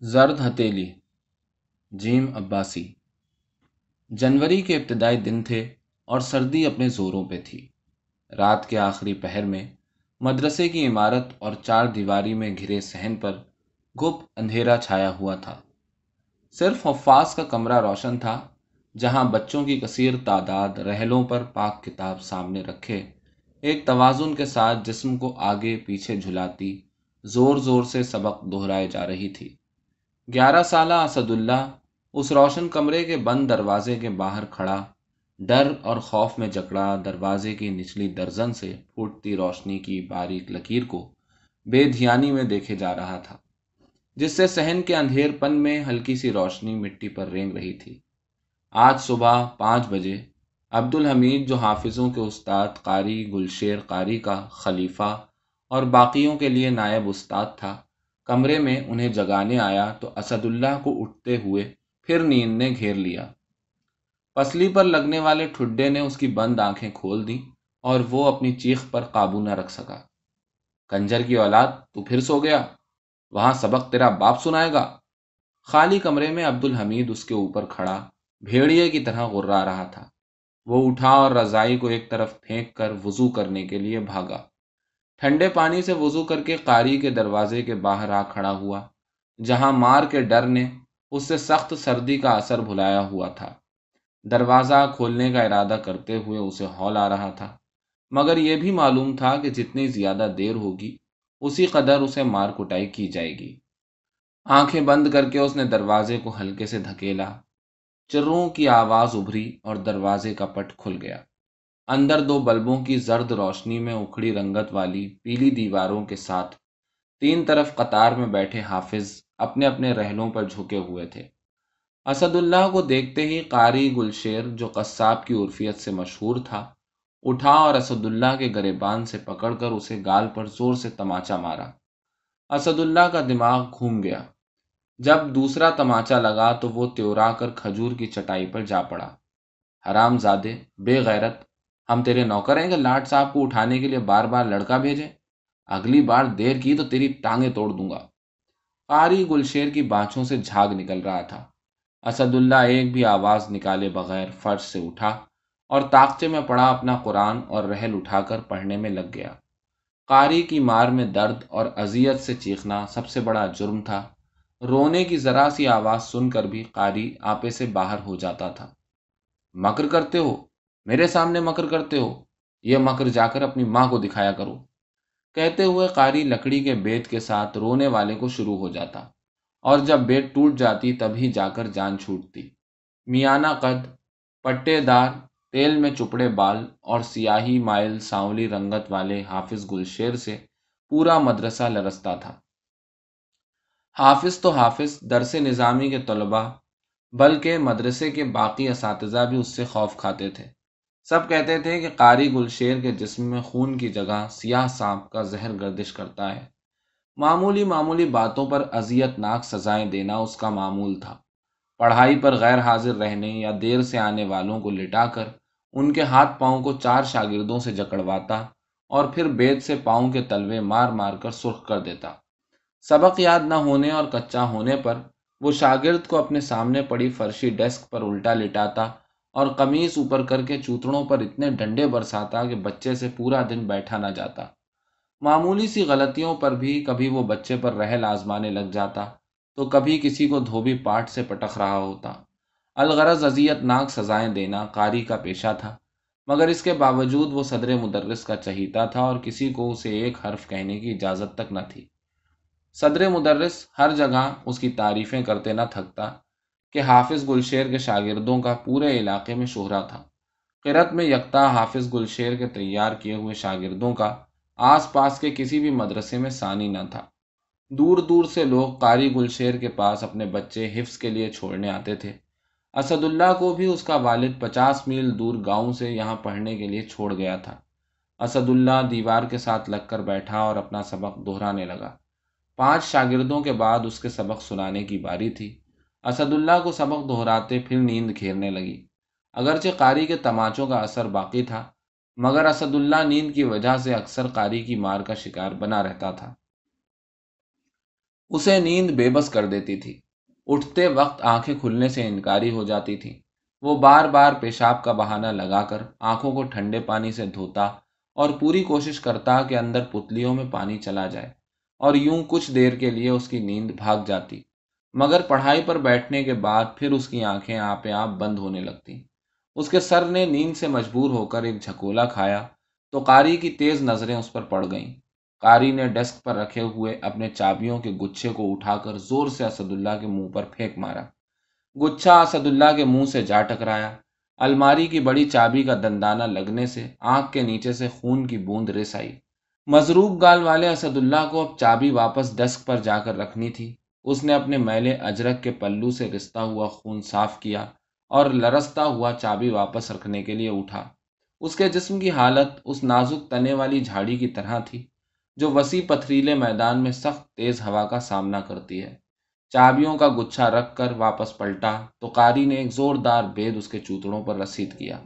زرد ہتیلی جیم عباسی۔ جنوری کے ابتدائی دن تھے اور سردی اپنے زوروں پہ تھی۔ رات کے آخری پہر میں مدرسے کی عمارت اور چار دیواری میں گھرے صحن پر گپ اندھیرا چھایا ہوا تھا۔ صرف حفاظ کا کمرہ روشن تھا، جہاں بچوں کی کثیر تعداد رحلوں پر پاک کتاب سامنے رکھے، ایک توازن کے ساتھ جسم کو آگے پیچھے جھلاتی، زور زور سے سبق دہرائے جا رہی تھی۔ گیارہ سالہ اسد اللہ اس روشن کمرے کے بند دروازے کے باہر کھڑا، ڈر اور خوف میں جکڑا دروازے کی نچلی درزن سے پھوٹتی روشنی کی باریک لکیر کو بے دھیانی میں دیکھے جا رہا تھا، جس سے صحن کے اندھیر پن میں ہلکی سی روشنی مٹی پر رینگ رہی تھی۔ آج صبح پانچ بجے، عبد الحمید جو حافظوں کے استاد قاری، گلشیر قاری کا خلیفہ اور باقیوں کے لیے نائب استاد تھا کمرے میں انہیں جگانے آیا تو اسد اللہ کو اٹھتے ہوئے پھر نیند نے گھیر لیا۔ پسلی پر لگنے والے ٹھڈے نے اس کی بند آنکھیں کھول دی اور وہ اپنی چیخ پر قابو نہ رکھ سکا۔ کنجر کی اولاد، تو پھر سو گیا۔ وہاں سبق تیرا باپ سنائے گا۔ خالی کمرے میں عبد الحمید اس کے اوپر کھڑا، بھیڑیے کی طرح غرا رہا تھا۔ وہ اٹھا اور رضائی کو ایک طرف پھینک کر وضو کرنے کے لیے بھاگا۔ ٹھنڈے پانی سے وضو کر کے قاری کے دروازے کے باہر آ کھڑا ہوا، جہاں مار کے ڈر نے اس سے سخت سردی کا اثر بھلایا ہوا تھا۔ دروازہ کھولنے کا ارادہ کرتے ہوئے اسے ہال آ رہا تھا، مگر یہ بھی معلوم تھا کہ جتنی زیادہ دیر ہوگی، اسی قدر اسے مار کٹائی کی جائے گی۔ آنکھیں بند کر کے اس نے دروازے کو ہلکے سے دھکیلا۔ چروں کی آواز ابھری اور دروازے کا پٹ کھل گیا۔ اندر دو بلبوں کی زرد روشنی میں اکھڑی رنگت والی پیلی دیواروں کے ساتھ تین طرف قطار میں بیٹھے حافظ اپنے اپنے رحلوں پر جھکے ہوئے تھے۔ اسد اللہ کو دیکھتے ہی قاری گلشیر جو قصاب کی عرفیت سے مشہور تھا، اٹھا اور اسد اللہ کے گریبان سے پکڑ کر اسے گال پر زور سے تماچا مارا۔ اسد اللہ کا دماغ گھوم گیا۔ جب دوسرا تماچا لگا تو وہ تیورا کر کھجور کی چٹائی پر جا پڑا۔ حرام زادے، بے غیرت ہم تیرے نوکر ہیں کہ لاٹ صاحب کو اٹھانے کے لیے بار بار لڑکا بھیجے اگلی بار دیر کی تو تیری ٹانگیں توڑ دوں گا۔ قاری گلشیر کی بانچوں سے جھاگ نکل رہا تھا۔ اسد اللہ ایک بھی آواز نکالے بغیر فرش سے اٹھا اور طاقچے میں پڑا اپنا قرآن اور رحل اٹھا کر پڑھنے میں لگ گیا۔ قاری کی مار میں درد اور اذیت سے چیخنا سب سے بڑا جرم تھا۔ رونے کی ذرا سی آواز سن کر بھی قاری آپے سے باہر ہو جاتا تھا۔ مکر کرتے ہو؟ میرے سامنے مکر کرتے ہو۔ یہ مکر جا کر اپنی ماں کو دکھایا کرو۔ کہتے ہوئے قاری لکڑی کے بیت کے ساتھ رونے والے کو شروع ہو جاتا۔ اور جب بیت ٹوٹ جاتی تب ہی جا کر جان چھوٹتی۔ میانہ قد، پٹے دار، تیل میں چپڑے بال اور سیاہی مائل سانولی رنگت والے حافظ گلشیر سے پورا مدرسہ لرستا تھا۔ حافظ تو حافظ، درس نظامی کے طلباء بلکہ مدرسے کے باقی اساتذہ بھی اس سے خوف کھاتے تھے۔ سب کہتے تھے کہ قاری گلشیر کے جسم میں خون کی جگہ سیاہ سانپ کا زہر گردش کرتا ہے۔ معمولی معمولی باتوں پر اذیت ناک سزائیں دینا اس کا معمول تھا۔ پڑھائی پر غیر حاضر رہنے یا دیر سے آنے والوں کو لٹا کر ان کے ہاتھ پاؤں کو چار شاگردوں سے جکڑواتا اور پھر بیت سے پاؤں کے تلوے مار مار کر سرخ کر دیتا۔ سبق یاد نہ ہونے اور کچا ہونے پر وہ شاگرد کو اپنے سامنے پڑی فرشی ڈیسک پر الٹا لٹاتا اور قمیص اوپر کر کے چوتڑوں پر اتنے ڈنڈے برساتا کہ بچے سے پورا دن بیٹھا نہ جاتا۔ معمولی سی غلطیوں پر بھی کبھی وہ بچے پر رحل آزمانے لگ جاتا، تو کبھی کسی کو دھوبی پاٹ سے پٹک رہا ہوتا۔ الغرض اذیت ناک سزائیں دینا قاری کا پیشہ تھا، مگر اس کے باوجود وہ صدر مدرس کا چہیتا تھا اور کسی کو اسے ایک حرف کہنے کی اجازت تک نہ تھی۔ صدر مدرس ہر جگہ اس کی تعریفیں کرتے نہ تھکتا کہ حافظ گلشیر کے شاگردوں کا پورے علاقے میں شہرا تھا۔ قرت میں یکتا حافظ گلشیر کے تیار کیے ہوئے شاگردوں کا آس پاس کے کسی بھی مدرسے میں ثانی نہ تھا۔ دور دور سے لوگ قاری گلشیر کے پاس اپنے بچے حفظ کے لیے چھوڑنے آتے تھے۔ اسد اللہ کو بھی اس کا والد پچاس میل دور گاؤں سے یہاں پڑھنے کے لیے چھوڑ گیا تھا۔ اسد اللہ دیوار کے ساتھ لگ کر بیٹھا اور اپنا سبق دہرانے لگا۔ پانچ شاگردوں کے بعد اس کے سبق سنانے کی باری تھی۔ اسد اللہ کو سبق دہراتے پھر نیند گھیرنے لگی۔ اگرچہ قاری کے تماچوں کا اثر باقی تھا، مگر اسد اللہ نیند کی وجہ سے اکثر قاری کی مار کا شکار بنا رہتا تھا۔ اسے نیند بے بس کر دیتی تھی۔ اٹھتے وقت آنکھیں کھلنے سے انکاری ہو جاتی تھی۔ وہ بار بار پیشاب کا بہانہ لگا کر آنکھوں کو ٹھنڈے پانی سے دھوتا اور پوری کوشش کرتا کہ اندر پتلیوں میں پانی چلا جائے اور یوں کچھ دیر کے لیے اس کی نیند بھاگ جاتی۔ مگر پڑھائی پر بیٹھنے کے بعد پھر اس کی آنکھیں آپ آپ بند ہونے لگتی۔ اس کے سر نے نیند سے مجبور ہو کر ایک جھکولا کھایا تو قاری کی تیز نظریں اس پر پڑ گئیں۔ قاری نے ڈیسک پر رکھے ہوئے اپنے چابیوں کے گچھے کو اٹھا کر زور سے اسد اللہ کے منہ پر پھینک مارا۔ گچھا اسد اللہ کے منہ سے جا ٹکرایا۔ الماری کی بڑی چابی کا دندانہ لگنے سے آنکھ کے نیچے سے خون کی بوند ریس آئی۔ مضروب گال والے اسد اللہ کو اب چابی واپس ڈسک پر جا کر رکھنی تھی۔ اس نے اپنے میلے اجرک کے پلو سے رستا ہوا خون صاف کیا اور لرستا ہوا چابی واپس رکھنے کے لیے اٹھا۔ اس کے جسم کی حالت اس نازک تنے والی جھاڑی کی طرح تھی، جو وسیع پتھریلے میدان میں سخت تیز ہوا کا سامنا کرتی ہے۔ چابیوں کا گچھا رکھ کر واپس پلٹا تو قاری نے ایک زوردار بید اس کے چوتڑوں پر رسید کیا۔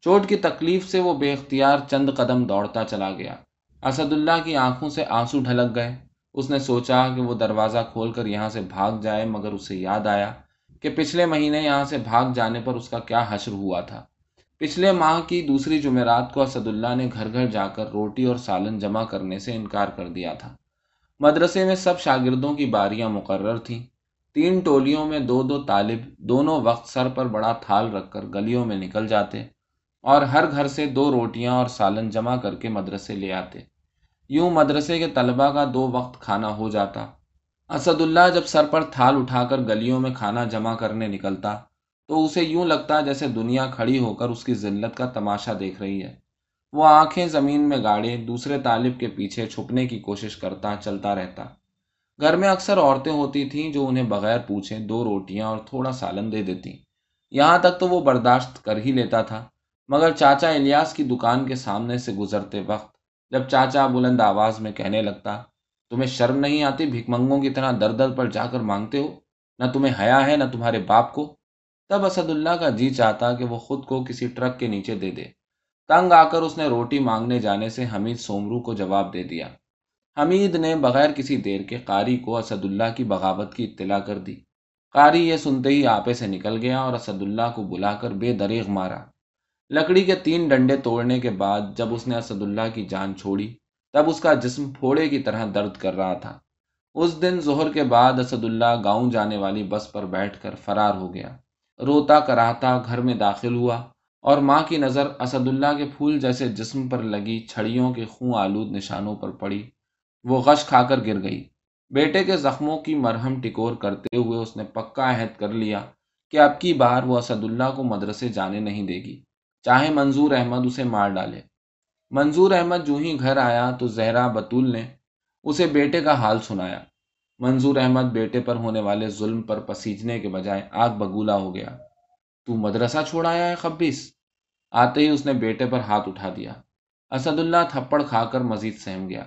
چوٹ کی تکلیف سے وہ بے اختیار چند قدم دوڑتا چلا گیا۔ اسد اللہ کی آنکھوں سے آنسو ڈھلک گئے۔ اس نے سوچا کہ وہ دروازہ کھول کر یہاں سے بھاگ جائے، مگر اسے یاد آیا کہ پچھلے مہینے یہاں سے بھاگ جانے پر اس کا کیا حشر ہوا تھا۔ پچھلے ماہ کی دوسری جمعرات کو اسد اللہ نے گھر گھر جا کر روٹی اور سالن جمع کرنے سے انکار کر دیا تھا۔ مدرسے میں سب شاگردوں کی باریاں مقرر تھیں۔ تین ٹولیوں میں دو دو طالب دونوں وقت سر پر بڑا تھال رکھ کر گلیوں میں نکل جاتے اور ہر گھر سے دو روٹیاں اور سالن جمع کر کے مدرسے لے آتے۔ یوں مدرسے کے طلبہ کا دو وقت کھانا ہو جاتا۔ اسد اللہ جب سر پر تھال اٹھا کر گلیوں میں کھانا جمع کرنے نکلتا، تو اسے یوں لگتا جیسے دنیا کھڑی ہو کر اس کی ذلت کا تماشا دیکھ رہی ہے۔ وہ آنکھیں زمین میں گاڑے، دوسرے طالب کے پیچھے چھپنے کی کوشش کرتا، چلتا رہتا۔ گھر میں اکثر عورتیں ہوتی تھیں جو انہیں بغیر پوچھے دو روٹیاں اور تھوڑا سالن دے دیتی۔ یہاں تک تو وہ برداشت کر ہی لیتا تھا، مگر چاچا الیاس کی دکان کے سامنے سے گزرتے وقت جب چاچا بلند آواز میں کہنے لگتا، تمہیں شرم نہیں آتی بھکمنگوں کی طرح در در پر جا کر مانگتے ہو؟ نہ تمہیں حیا ہے، نہ تمہارے باپ کو؟ تب اسد اللہ کا جی چاہتا کہ وہ خود کو کسی ٹرک کے نیچے دے دے۔ تنگ آ کر اس نے روٹی مانگنے جانے سے حمید سومرو کو جواب دے دیا۔ حمید نے بغیر کسی دیر کے قاری کو اسد اللہ کی بغاوت کی اطلاع کر دی۔ قاری یہ سنتے ہی آپے سے نکل گیا اور اسد اللہ کو بلا کر بے دریغ مارا۔ لکڑی کے تین ڈنڈے توڑنے کے بعد جب اس نے اسد اللہ کی جان چھوڑی، تب اس کا جسم پھوڑے کی طرح درد کر رہا تھا۔ اس دن ظہر کے بعد اسد اللہ گاؤں جانے والی بس پر بیٹھ کر فرار ہو گیا۔ روتا کراتا گھر میں داخل ہوا اور ماں کی نظر اسد اللہ کے پھول جیسے جسم پر لگی چھڑیوں کے خون آلود نشانوں پر پڑی۔ وہ غش کھا کر گر گئی۔ بیٹے کے زخموں کی مرہم ٹکور کرتے ہوئے اس نے پکا عہد کر لیا کہ اب کی بار وہ اسد اللہ کو مدرسے جانے نہیں دے گی۔ چاہے منظور احمد اسے مار ڈالے۔ منظور احمد جو ہی گھر آیا تو زہرا بطول نے اسے بیٹے کا حال سنایا۔ منظور احمد بیٹے پر ہونے والے ظلم پر پسیجنے کے بجائے آگ بگولا ہو گیا۔ تو مدرسہ چھوڑ آیا ہے خبیس آتے ہی اس نے بیٹے پر ہاتھ اٹھا دیا۔ اسد اللہ تھپڑ کھا کر مزید سہم گیا۔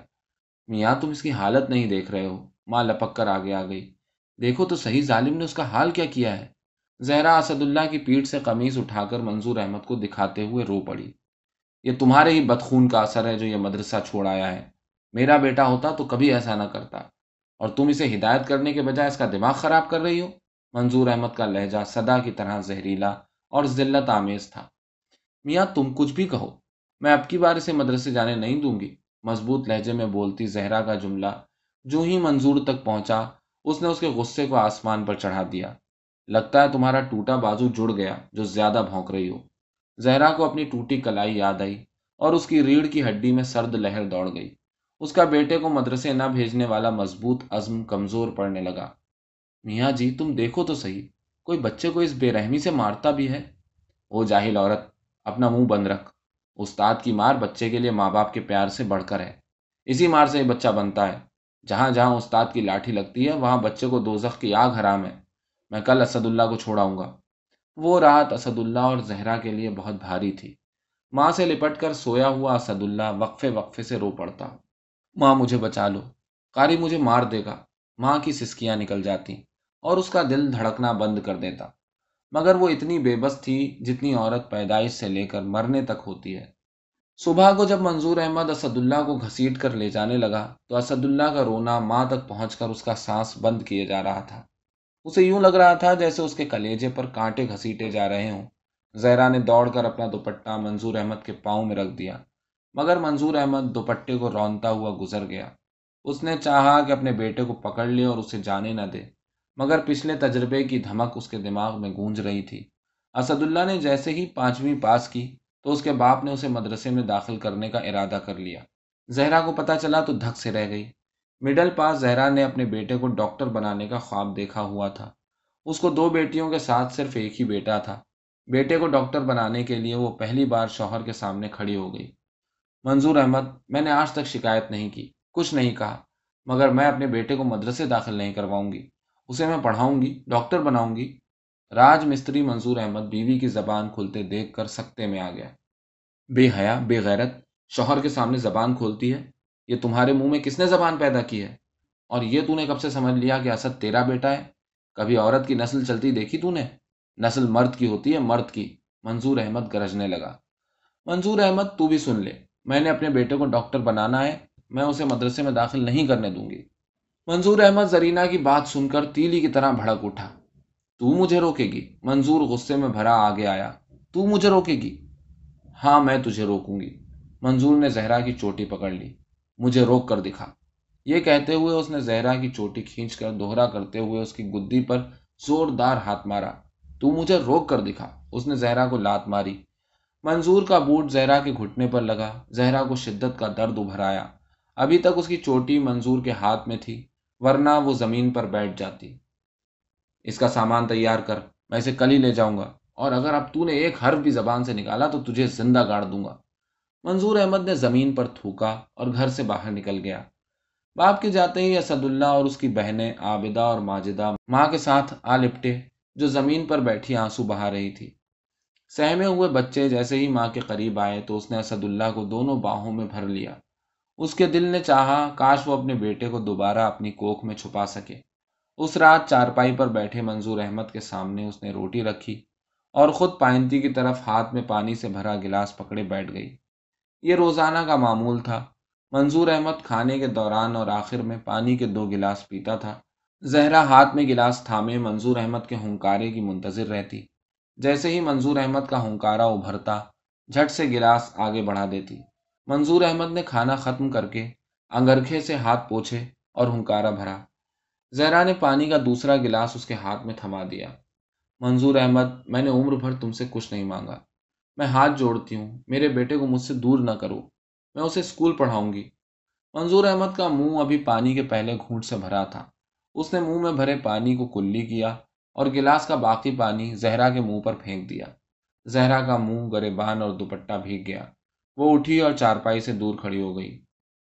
میاں تم اس کی حالت نہیں دیکھ رہے ہو۔ ماں لپک کر آگے آ گئی۔ دیکھو تو صحیح ظالم نے اس کا حال کیا کیا ہے۔ زہرا اسد اللہ کی پیٹ سے قمیض اٹھا کر منظور احمد کو دکھاتے ہوئے رو پڑی۔ یہ تمہارے ہی بدخون کا اثر ہے جو یہ مدرسہ چھوڑ آیا ہے۔ میرا بیٹا ہوتا تو کبھی ایسا نہ کرتا۔ اور تم اسے ہدایت کرنے کے بجائے اس کا دماغ خراب کر رہی ہو؟ منظور احمد کا لہجہ صدا کی طرح زہریلا اور ذلت آمیز تھا۔ میاں، تم کچھ بھی کہو۔ میں اب کی بار اسے مدرسے جانے نہیں دوں گی۔ مضبوط لہجے میں بولتی زہرا کا جملہ جو ہی منظور تک پہنچا، اس نے اس کے غصے کو آسمان پر چڑھا دیا۔ لگتا ہے تمہارا ٹوٹا بازو جڑ گیا جو زیادہ بھونک رہی ہو۔ زہرا کو اپنی ٹوٹی کلائی یاد آئی اور اس کی ریڑھ کی ہڈی میں سرد لہر دوڑ گئی۔ اس کا بیٹے کو مدرسے نہ بھیجنے والا مضبوط عزم کمزور پڑنے لگا۔ میاں جی تم دیکھو تو صحیح، کوئی بچے کو اس بے رحمی سے مارتا بھی ہے؟ وہ جاہل عورت، اپنا منہ بند رکھ۔ استاد کی مار بچے کے لیے ماں باپ کے پیار سے بڑھ کر ہے۔ اسی مار سے بچہ بنتا ہے۔ جہاں جہاں استاد کی لاٹھی لگتی ہے، وہاں بچے کو دوزخ کی آگ حرام ہے۔ میں کل اسد اللہ کو چھوڑاؤں گا۔ وہ رات اسد اللہ اور زہرا کے لیے بہت بھاری تھی۔ ماں سے لپٹ کر سویا ہوا اسد اللہ وقفے وقفے سے رو پڑتا۔ ماں مجھے بچا لو۔ قاری مجھے مار دے گا۔ ماں کی سسکیاں نکل جاتی اور اس کا دل دھڑکنا بند کر دیتا۔ مگر وہ اتنی بے بس تھی جتنی عورت پیدائش سے لے کر مرنے تک ہوتی ہے۔ صبح کو جب منظور احمد اسد اللہ کو گھسیٹ کر لے جانے لگا تو اسد اللہ کا رونا ماں تک پہنچ کر اس کا سانس بند کیے جا رہا تھا۔ اسے یوں لگ رہا تھا جیسے اس کے کلیجے پر کانٹے گھسیٹے جا رہے ہوں۔ زہرا نے دوڑ کر اپنا دوپٹہ منظور احمد کے پاؤں میں رکھ دیا، مگر منظور احمد دوپٹے کو رونتا ہوا گزر گیا۔ اس نے چاہا کہ اپنے بیٹے کو پکڑ لے اور اسے جانے نہ دے، مگر پچھلے تجربے کی دھمک اس کے دماغ میں گونج رہی تھی۔ اسد اللہ نے جیسے ہی پانچویں پاس کی تو اس کے باپ نے اسے مدرسے میں داخل کرنے کا ارادہ کر لیا۔ زہرا کو پتا چلا تو دھک سے رہ گئی۔ مڈل پاس زہرا نے اپنے بیٹے کو ڈاکٹر بنانے کا خواب دیکھا ہوا تھا۔ اس کو دو بیٹیوں کے ساتھ صرف ایک ہی بیٹا تھا۔ بیٹے کو ڈاکٹر بنانے کے لیے وہ پہلی بار شوہر کے سامنے کھڑی ہو گئی۔ منظور احمد، میں نے آج تک شکایت نہیں کی، کچھ نہیں کہا، مگر میں اپنے بیٹے کو مدرسے داخل نہیں کرواؤں گی۔ اسے میں پڑھاؤں گی، ڈاکٹر بناؤں گی۔ راج مستری منظور احمد بیوی کی زبان کھلتے دیکھ کر سکتے میں آ گیا۔ بے حیا، بے غیرت، شوہر کے سامنے زبان کھولتی ہے۔ یہ تمہارے منہ میں کس نے زبان پیدا کی ہے؟ اور یہ تو نے کب سے سمجھ لیا کہ اسد تیرا بیٹا ہے؟ کبھی عورت کی نسل چلتی دیکھی تو نے؟ نسل مرد کی ہوتی ہے، مرد کی۔ منظور احمد گرجنے لگا۔ منظور احمد، تو بھی سن لے۔ میں نے اپنے بیٹے کو ڈاکٹر بنانا ہے، میں اسے مدرسے میں داخل نہیں کرنے دوں گی۔ منظور احمد زرینہ کی بات سن کر تیلی کی طرح بھڑک اٹھا۔ تو مجھے روکے گی؟ منظور غصے میں بھرا آگے آیا۔ تو مجھے روکے گی؟ ہاں میں تجھے روکوں گی۔ منظور نے زہرا کی چوٹی پکڑ لی۔ مجھے روک کر دکھا۔ یہ کہتے ہوئے اس نے زہرا کی چوٹی کھینچ کر دوہرا کرتے ہوئے اس کی گدی پر زوردار ہاتھ مارا۔ تو مجھے روک کر دکھا۔ اس نے زہرا کو لات ماری۔ منظور کا بوٹ زہرا کے گھٹنے پر لگا۔ زہرا کو شدت کا درد ابھرایا ابھی تک اس کی چوٹی منظور کے ہاتھ میں تھی، ورنہ وہ زمین پر بیٹھ جاتی۔ اس کا سامان تیار کر، میں اسے کل ہی لے جاؤں گا۔ اور اگر اب تو نے ایک حرف بھی زبان سے نکالا تو تجھے زندہ گاڑ دوں گا۔ منظور احمد نے زمین پر تھوکا اور گھر سے باہر نکل گیا۔ باپ کے جاتے ہی اسد اللہ اور اس کی بہنیں عابدہ اور ماجدہ ماں کے ساتھ آ لپٹے جو زمین پر بیٹھی آنسو بہا رہی تھی۔ سہمے ہوئے بچے جیسے ہی ماں کے قریب آئے تو اس نے اسد اللہ کو دونوں باہوں میں بھر لیا۔ اس کے دل نے چاہا کاش وہ اپنے بیٹے کو دوبارہ اپنی کوکھ میں چھپا سکے۔ اس رات چارپائی پر بیٹھے منظور احمد کے سامنے اس نے روٹی رکھی اور خود پائنتی کی طرف ہاتھ میں پانی سے بھرا گلاس پکڑے بیٹھ گئی۔ یہ روزانہ کا معمول تھا۔ منظور احمد کھانے کے دوران اور آخر میں پانی کے دو گلاس پیتا تھا۔ زہرا ہاتھ میں گلاس تھامے منظور احمد کے ہنکارے کی منتظر رہتی۔ جیسے ہی منظور احمد کا ہنکارا ابھرتا، جھٹ سے گلاس آگے بڑھا دیتی۔ منظور احمد نے کھانا ختم کر کے انگرکھے سے ہاتھ پوچھے اور ہنکارا بھرا۔ زہرا نے پانی کا دوسرا گلاس اس کے ہاتھ میں تھما دیا۔ منظور احمد، میں نے عمر بھر تم سے کچھ نہیں مانگا۔ میں ہاتھ جوڑتی ہوں، میرے بیٹے کو مجھ سے دور نہ کرو، میں اسے اسکول پڑھاؤں گی۔ منظور احمد کا منہ ابھی پانی کے پہلے گھونٹ سے بھرا تھا۔ اس نے منہ میں بھرے پانی کو کلی کیا اور گلاس کا باقی پانی زہرا کے منہ پر پھینک دیا۔ زہرا کا منہ گریبان اور دوپٹہ بھیگ گیا۔ وہ اٹھی اور چارپائی سے دور کھڑی ہو گئی۔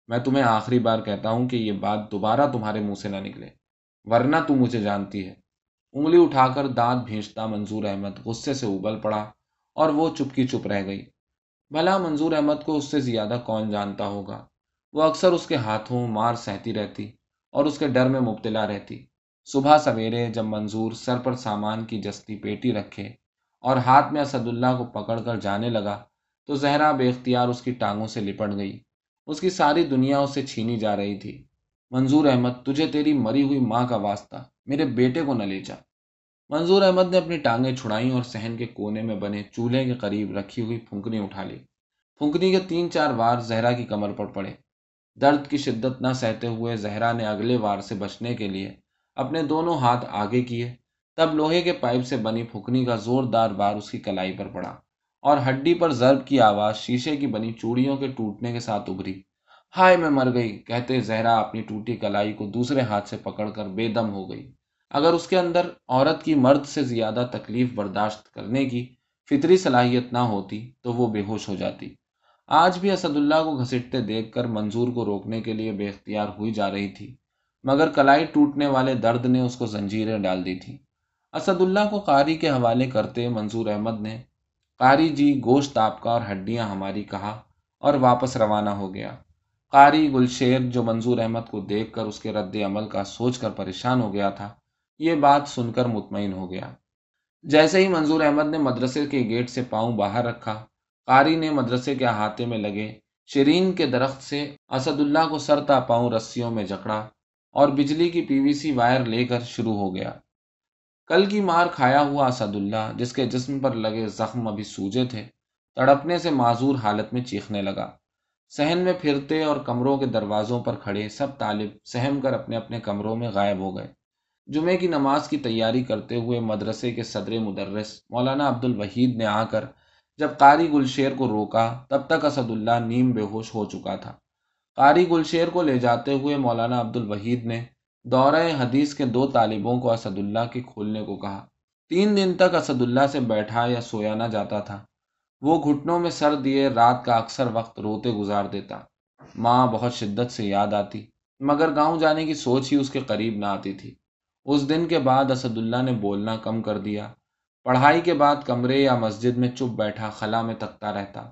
میں تمہیں آخری بار کہتا ہوں کہ یہ بات دوبارہ تمہارے منہ سے نہ نکلے، ورنہ تو مجھے جانتی ہے۔ انگلی اٹھا کر دانت بھینچتا منظور احمد غصے سے ابل پڑا۔ اور وہ چپ کی چپ رہ گئی۔ بھلا منظور احمد کو اس سے زیادہ کون جانتا ہوگا؟ وہ اکثر اس کے ہاتھوں مار سہتی رہتی اور اس کے ڈر میں مبتلا رہتی۔ صبح سویرے جب منظور سر پر سامان کی جستی پیٹی رکھے اور ہاتھ میں اسد اللہ کو پکڑ کر جانے لگا تو زہرا بے اختیار اس کی ٹانگوں سے لپٹ گئی۔ اس کی ساری دنیا اسے چھینی جا رہی تھی۔ منظور احمد، تجھے تیری مری ہوئی ماں کا واسطہ، میرے بیٹے کو نہ لے جا۔ منظور احمد نے اپنی ٹانگیں چھڑائیں اور سہن کے کونے میں بنے چولہے کے قریب رکھی ہوئی پھنکنی اٹھا لی۔ پھنکنی کے تین چار وار زہرا کی کمر پر پڑے۔ درد کی شدت نہ سہتے ہوئے زہرا نے اگلے وار سے بچنے کے لیے اپنے دونوں ہاتھ آگے کیے۔ تب لوہے کے پائپ سے بنی پھنکنی کا زوردار بار اس کی کلائی پر پڑا اور ہڈی پر ضرب کی آواز شیشے کی بنی چوڑیوں کے ٹوٹنے کے ساتھ ابھری۔ ہائے میں مر گئی، کہتے زہرا اپنی ٹوٹی کلائی کو دوسرے ہاتھ سے پکڑ کر بے دم ہو گئی۔ اگر اس کے اندر عورت کی مرد سے زیادہ تکلیف برداشت کرنے کی فطری صلاحیت نہ ہوتی تو وہ بے ہوش ہو جاتی۔ آج بھی اسد اللہ کو گھسٹتے دیکھ کر منظور کو روکنے کے لیے بے اختیار ہوئی جا رہی تھی، مگر کلائی ٹوٹنے والے درد نے اس کو زنجیریں ڈال دی تھی اسد اللہ کو قاری کے حوالے کرتے منظور احمد نے، قاری جی گوشت آپ کا اور ہڈیاں ہماری کہا اور واپس روانہ ہو گیا۔ قاری گلشیر جو منظور احمد کو دیکھ کر اس کے رد عمل کا سوچ کر پریشان ہو گیا تھا یہ بات سن کر مطمئن ہو گیا۔ جیسے ہی منظور احمد نے مدرسے کے گیٹ سے پاؤں باہر رکھا، قاری نے مدرسے کے احاطے میں لگے شرین کے درخت سے اسد اللہ کو سرتا پاؤں رسیوں میں جکڑا اور بجلی کی پی وی سی وائر لے کر شروع ہو گیا۔ کل کی مار کھایا ہوا اسد اللہ جس کے جسم پر لگے زخم ابھی سوجے تھے، تڑپنے سے معذور حالت میں چیخنے لگا۔ سہن میں پھرتے اور کمروں کے دروازوں پر کھڑے سب طالب سہم کر اپنے اپنے کمروں میں غائب ہو گئے۔ جمعے کی نماز کی تیاری کرتے ہوئے مدرسے کے صدر مدرس مولانا عبد الوحید نے آ کر جب قاری گلشیر کو روکا، تب تک اسد اللہ نیم بے ہوش ہو چکا تھا۔ قاری گلشیر کو لے جاتے ہوئے مولانا عبد الوحید نے دورہ حدیث کے دو طالبوں کو اسد اللہ کے کھولنے کو کہا۔ تین دن تک اسد اللہ سے بیٹھا یا سویا نہ جاتا تھا۔ وہ گھٹنوں میں سر دیے رات کا اکثر وقت روتے گزار دیتا۔ ماں بہت شدت سے یاد آتی، مگر گاؤں جانے کی سوچ ہی اس کے قریب نہ آتی تھی۔ اس دن کے بعد اسد اللہ نے بولنا کم کر دیا۔ پڑھائی کے بعد کمرے یا مسجد میں چپ بیٹھا خلا میں تکتا رہتا۔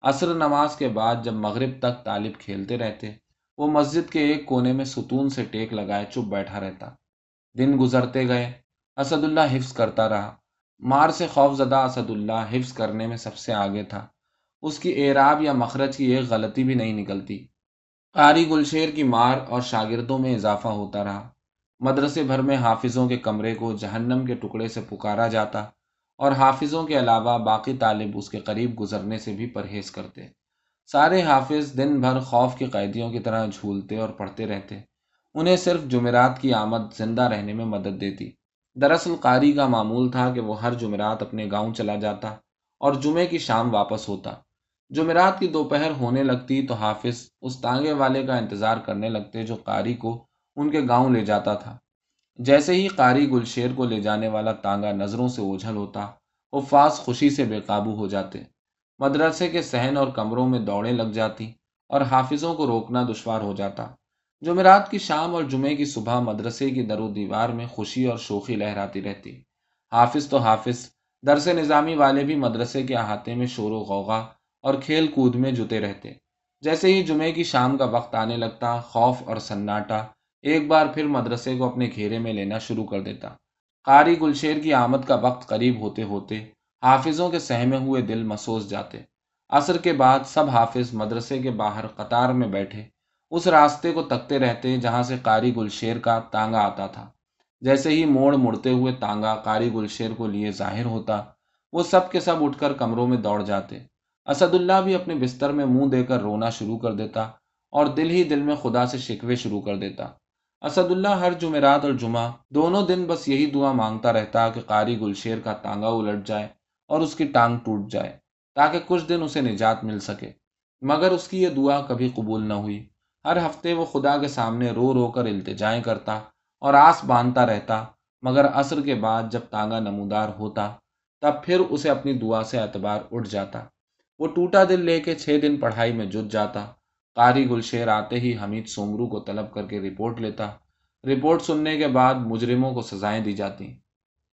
عصر نماز کے بعد جب مغرب تک طالب کھیلتے رہتے، وہ مسجد کے ایک کونے میں ستون سے ٹیک لگائے چپ بیٹھا رہتا۔ دن گزرتے گئے اسد اللہ حفظ کرتا رہا۔ مار سے خوف زدہ اسد اللہ حفظ کرنے میں سب سے آگے تھا۔ اس کی اعراب یا مخرج کی ایک غلطی بھی نہیں نکلتی۔ قاری گلشیر کی مار اور شاگردوں میں اضافہ ہوتا رہا۔ مدرسے بھر میں حافظوں کے کمرے کو جہنم کے ٹکڑے سے پکارا جاتا اور حافظوں کے علاوہ باقی طالب اس کے قریب گزرنے سے بھی پرہیز کرتے۔ سارے حافظ دن بھر خوف کے قیدیوں کی طرح جھولتے اور پڑھتے رہتے۔ انہیں صرف جمعرات کی آمد زندہ رہنے میں مدد دیتی۔ دراصل قاری کا معمول تھا کہ وہ ہر جمعرات اپنے گاؤں چلا جاتا اور جمعے کی شام واپس ہوتا۔ جمعرات کی دوپہر ہونے لگتی تو حافظ اس تانگے والے کا انتظار کرنے لگتے جو قاری کو ان کے گاؤں لے جاتا تھا۔ جیسے ہی قاری گلشیر کو لے جانے والا تانگا نظروں سے اوجھل ہوتا، وہ فاس خوشی سے بے قابو ہو جاتے۔ مدرسے کے صحن اور کمروں میں دوڑیں لگ جاتی اور حافظوں کو روکنا دشوار ہو جاتا۔ جمعرات کی شام اور جمعے کی صبح مدرسے کی در و دیوار میں خوشی اور شوخی لہراتی رہتی۔ حافظ تو حافظ، درس نظامی والے بھی مدرسے کے احاطے میں شور و غوغا اور کھیل کود میں جتے رہتے۔ جیسے ہی جمعے کی شام کا وقت آنے لگتا، خوف اور سناٹا ایک بار پھر مدرسے کو اپنے گھیرے میں لینا شروع کر دیتا۔ قاری گلشیر کی آمد کا وقت قریب ہوتے ہوتے حافظوں کے سہمے ہوئے دل مسوس جاتے۔ عصر کے بعد سب حافظ مدرسے کے باہر قطار میں بیٹھے۔ اس راستے کو تکتے رہتے جہاں سے قاری گلشیر کا تانگا آتا تھا۔ جیسے ہی موڑ مڑتے ہوئے تانگا قاری گلشیر کو لیے ظاہر ہوتا، وہ سب کے سب اٹھ کر کمروں میں دوڑ جاتے۔ اسد اللہ بھی اپنے بستر میں منہ دے کر رونا شروع کر دیتا اور دل ہی دل میں خدا سے شکوے شروع کر دیتا۔ اسد اللہ ہر جمعرات اور جمعہ دونوں دن بس یہی دعا مانگتا رہتا کہ قاری گلشیر کا تانگا الٹ جائے اور اس کی ٹانگ ٹوٹ جائے تاکہ کچھ دن اسے نجات مل سکے۔ مگر اس کی یہ دعا کبھی قبول نہ ہوئی۔ ہر ہفتے وہ خدا کے سامنے رو رو کر التجائیں کرتا اور آس باندھتا رہتا، مگر عصر کے بعد جب تانگا نمودار ہوتا، تب پھر اسے اپنی دعا سے اعتبار اٹھ جاتا۔ وہ ٹوٹا دل لے کے چھ دن پڑھائی میں جت جاتا قاری گلشیر آتے ہی حمید سومرو کو طلب کر کے رپورٹ لیتا۔ رپورٹ سننے کے بعد مجرموں کو سزائیں دی جاتی۔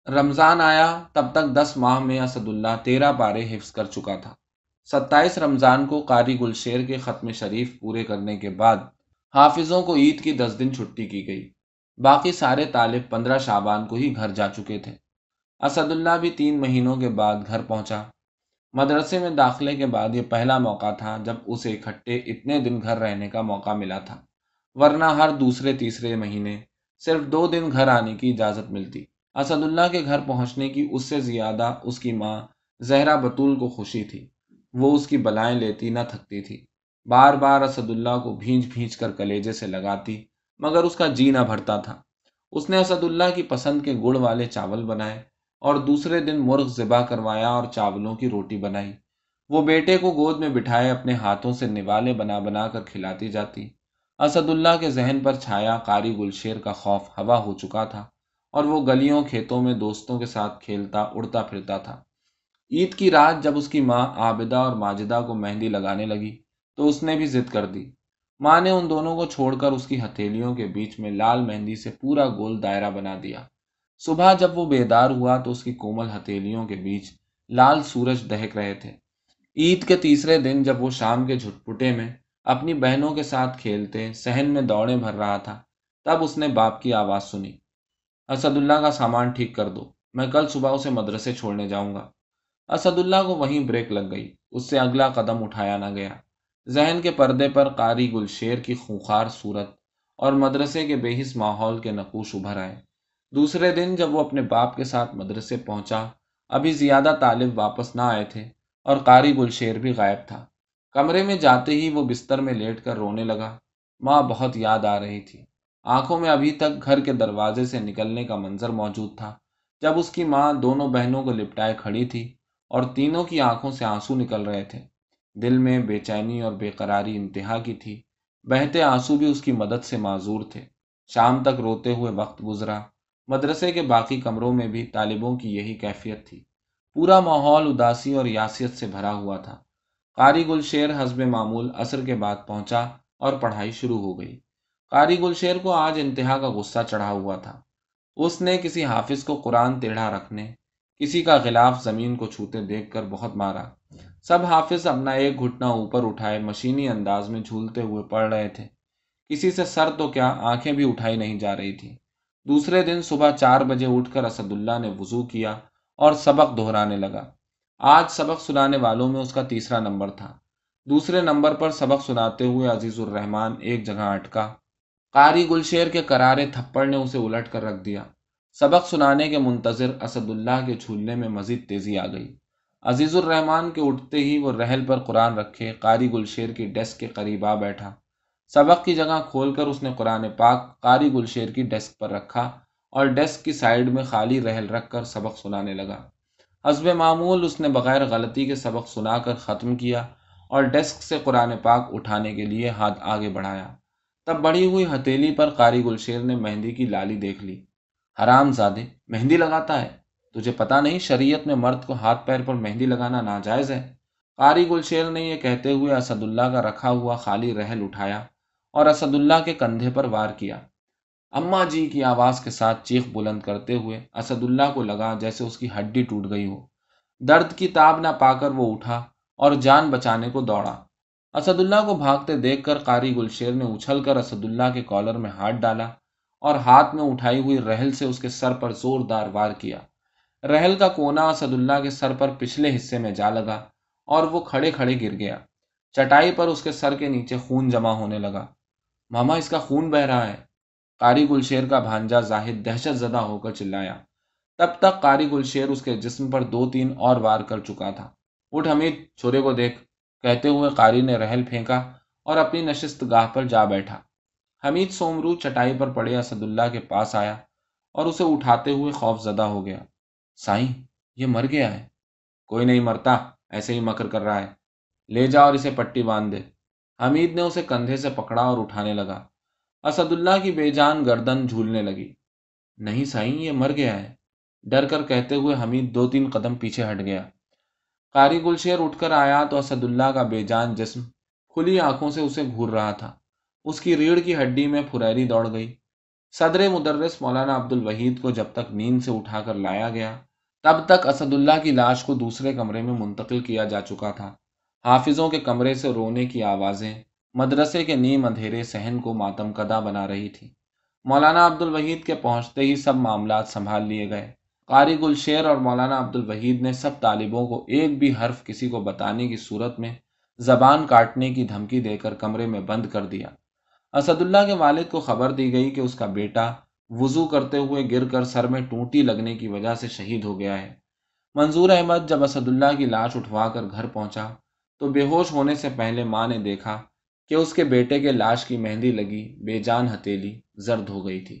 رمضان آیا تب تک دس ماہ میں اسد اللہ تیرہ پارے حفظ کر چکا تھا۔ ستائیس رمضان کو قاری گلشیر کے ختم شریف پورے کرنے کے بعد حافظوں کو عید کی دس دن چھٹی کی گئی۔ باقی سارے طالب پندرہ شابان کو ہی گھر جا چکے تھے۔ اسد اللہ بھی تین مہینوں کے بعد گھر پہنچا۔ مدرسے میں داخلے کے بعد یہ پہلا موقع تھا جب اسے اکٹھے اتنے دن گھر رہنے کا موقع ملا تھا، ورنہ ہر دوسرے تیسرے مہینے صرف دو دن گھر آنے کی اجازت ملتی۔ اسد اللہ کے گھر پہنچنے کی اس سے زیادہ اس کی ماں زہرا بطول کو خوشی تھی۔ وہ اس کی بلائیں لیتی نہ تھکتی تھی۔ بار بار اسد اللہ کو بھینج بھینج کر کلیجے سے لگاتی، مگر اس کا جی نہ بھرتا تھا۔ اس نے اسد اللہ کی پسند کے گڑ والے چاول بنائے اور دوسرے دن مرغ ذبح کروایا اور چاولوں کی روٹی بنائی۔ وہ بیٹے کو گود میں بٹھائے اپنے ہاتھوں سے نوالے بنا بنا کر کھلاتی جاتی۔ اسد اللہ کے ذہن پر چھایا قاری گلشیر کا خوف ہوا ہو چکا تھا اور وہ گلیوں کھیتوں میں دوستوں کے ساتھ کھیلتا، اڑتا پھرتا تھا۔ عید کی رات جب اس کی ماں عابدہ اور ماجدہ کو مہندی لگانے لگی تو اس نے بھی ضد کر دی۔ ماں نے ان دونوں کو چھوڑ کر اس کی ہتھیلیوں کے بیچ میں لال مہندی سے پورا گول دائرہ بنا دیا۔ صبح جب وہ بیدار ہوا تو اس کی کومل ہتھیلیوں کے بیچ لال سورج دہک رہے تھے۔ عید کے تیسرے دن جب وہ شام کے جھٹپٹے میں اپنی بہنوں کے ساتھ کھیلتے، سہن میں دوڑیں بھر رہا تھا، تب اس نے باپ کی آواز سنی۔ اسد اللہ کا سامان ٹھیک کر دو، میں کل صبح اسے مدرسے چھوڑنے جاؤں گا۔ اسد اللہ کو وہیں بریک لگ گئی، اس سے اگلا قدم اٹھایا نہ گیا۔ ذہن کے پردے پر قاری گل شیر کی خونخار صورت اور مدرسے کے بے ماحول کے نقوش ابھر آئے۔ دوسرے دن جب وہ اپنے باپ کے ساتھ مدرسے پہنچا، ابھی زیادہ طالب واپس نہ آئے تھے اور قاری گل شیر بھی غائب تھا۔ کمرے میں جاتے ہی وہ بستر میں لیٹ کر رونے لگا۔ ماں بہت یاد آ رہی تھی۔ آنکھوں میں ابھی تک گھر کے دروازے سے نکلنے کا منظر موجود تھا۔ جب اس کی ماں دونوں بہنوں کو لپٹائے کھڑی تھی اور تینوں کی آنکھوں سے آنسو نکل رہے تھے۔ دل میں بے چینی اور بے قراری انتہا کی تھی۔ بہتے آنسو بھی اس کی مدد سے معذور تھے۔ شام تک روتے ہوئے وقت گزرا۔ مدرسے کے باقی کمروں میں بھی طالبوں کی یہی کیفیت تھی۔ پورا ماحول اداسی اور یاسیت سے بھرا ہوا تھا۔ قاری گل شیر حسب معمول عصر کے بعد پہنچا اور پڑھائی شروع ہو گئی۔ قاری گل شیر کو آج انتہا کا غصہ چڑھا ہوا تھا۔ اس نے کسی حافظ کو قرآن ٹیڑھا رکھنے، کسی کا غلاف زمین کو چھوتے دیکھ کر بہت مارا۔ سب حافظ اپنا ایک گھٹنا اوپر اٹھائے مشینی انداز میں جھولتے ہوئے پڑھ رہے تھے۔ کسی سے سر تو کیا آنکھیں بھی اٹھائی نہیں جا رہی تھی دوسرے دن صبح چار بجے اٹھ کر اسد اللہ نے وضو کیا اور سبق دہرانے لگا۔ آج سبق سنانے والوں میں اس کا تیسرا نمبر تھا۔ دوسرے نمبر پر سبق سناتے ہوئے عزیز الرحمان ایک جگہ اٹکا۔ قاری گلشیر کے کرارے تھپڑ نے اسے الٹ کر رکھ دیا۔ سبق سنانے کے منتظر اسد اللہ کے جھولنے میں مزید تیزی آ گئی۔ عزیز الرحمان کے اٹھتے ہی وہ رحل پر قرآن رکھے قاری گلشیر کی ڈیسک کے قریب آ بیٹھا۔ سبق کی جگہ کھول کر اس نے قرآن پاک قاری گلشیر کی ڈیسک پر رکھا اور ڈیسک کی سائڈ میں خالی رحل رکھ کر سبق سنانے لگا۔ حسب معمول اس نے بغیر غلطی کے سبق سنا کر ختم کیا اور ڈیسک سے قرآن پاک اٹھانے کے لیے ہاتھ آگے بڑھایا۔ تب بڑھی ہوئی ہتیلی پر قاری گلشیر نے مہندی کی لالی دیکھ لی۔ حرام زادے، مہندی لگاتا ہے؟ تجھے پتا نہیں شریعت میں مرد کو ہاتھ پیر پر مہندی لگانا ناجائز ہے؟ قاری گلشیر نے یہ کہتے ہوئے اسد اللہ کا رکھا ہوا خالی رحل اٹھایا۔ اور اسد اللہ کے کندھے پر وار کیا۔ اما جی کی آواز کے ساتھ چیخ بلند کرتے ہوئے اسد اللہ کو لگا جیسے اس کی ہڈی ٹوٹ گئی ہو۔ درد کی تاب نہ پا کر وہ اٹھا اور جان بچانے کو دوڑا۔ اسد اللہ کو بھاگتے دیکھ کر قاری گلشیر نے اچھل کر اسد اللہ کے کالر میں ہاتھ ڈالا اور ہاتھ میں اٹھائی ہوئی رحل سے اس کے سر پر زوردار وار کیا۔ رحل کا کونا اسد اللہ کے سر پر پچھلے حصے میں جا لگا اور وہ کھڑے کھڑے گر گیا۔ چٹائی پر اس کے سر کے نیچے خون جمع ہونے لگا۔ ماما اس کا خون بہ رہا ہے۔ قاری گلشیر کا بھانجا زاہد دہشت زدہ ہو کر چلایا۔ تب تک قاری گلشیر اس کے جسم پر دو تین اور وار کر چکا تھا۔ اٹھ حمید، چھوڑے کو دیکھ۔ کہتے ہوئے قاری نے رحل پھینکا اور اپنی نشست گاہ پر جا بیٹھا۔ حمید سومرو چٹائی پر پڑے اسد اللہ کے پاس آیا اور اسے اٹھاتے ہوئے خوف زدہ ہو گیا۔ سائیں، یہ مر گیا ہے۔ کوئی نہیں مرتا، ایسے ہی مکر کر رہا ہے۔ لے جا اور اسے پٹی باندھ دے۔ حمید نے اسے کندھے سے پکڑا اور اٹھانے لگا۔ اسد اللہ کی بے جان گردن جھولنے لگی۔ نہیں سائیں، یہ مر گیا ہے۔ ڈر کر کہتے ہوئے حمید دو تین قدم پیچھے ہٹ گیا۔ قاری گلشیر اٹھ کر آیا تو اسد اللہ کا بے جان جسم کھلی آنکھوں سے اسے گھور رہا تھا۔ اس کی ریڑھ کی ہڈی میں پھریری دوڑ گئی۔ صدر مدرس مولانا عبد الوحید کو جب تک نیند سے اٹھا کر لایا گیا، تب تک اسد اللہ کی لاش کو دوسرے کمرے میں منتقل کیا جا چکا تھا۔ حافظوں کے کمرے سے رونے کی آوازیں مدرسے کے نیم اندھیرے سہن کو ماتم کدا بنا رہی تھی۔ مولانا عبد الوحید کے پہنچتے ہی سب معاملات سنبھال لیے گئے۔ قاری گلشیر اور مولانا عبد الوحید نے سب طالبوں کو ایک بھی حرف کسی کو بتانے کی صورت میں زبان کاٹنے کی دھمکی دے کر کمرے میں بند کر دیا۔ اسد اللہ کے والد کو خبر دی گئی کہ اس کا بیٹا وضو کرتے ہوئے گر کر سر میں ٹوٹی لگنے کی وجہ سے شہید ہو گیا ہے۔ منظور احمد جب اسد اللہ کی لاش اٹھوا کر گھر پہنچا تو بے ہوش ہونے سے پہلے ماں نے دیکھا کہ اس کے بیٹے کے لاش کی مہندی لگی، بے جان ہتیلی زرد ہو گئی تھی۔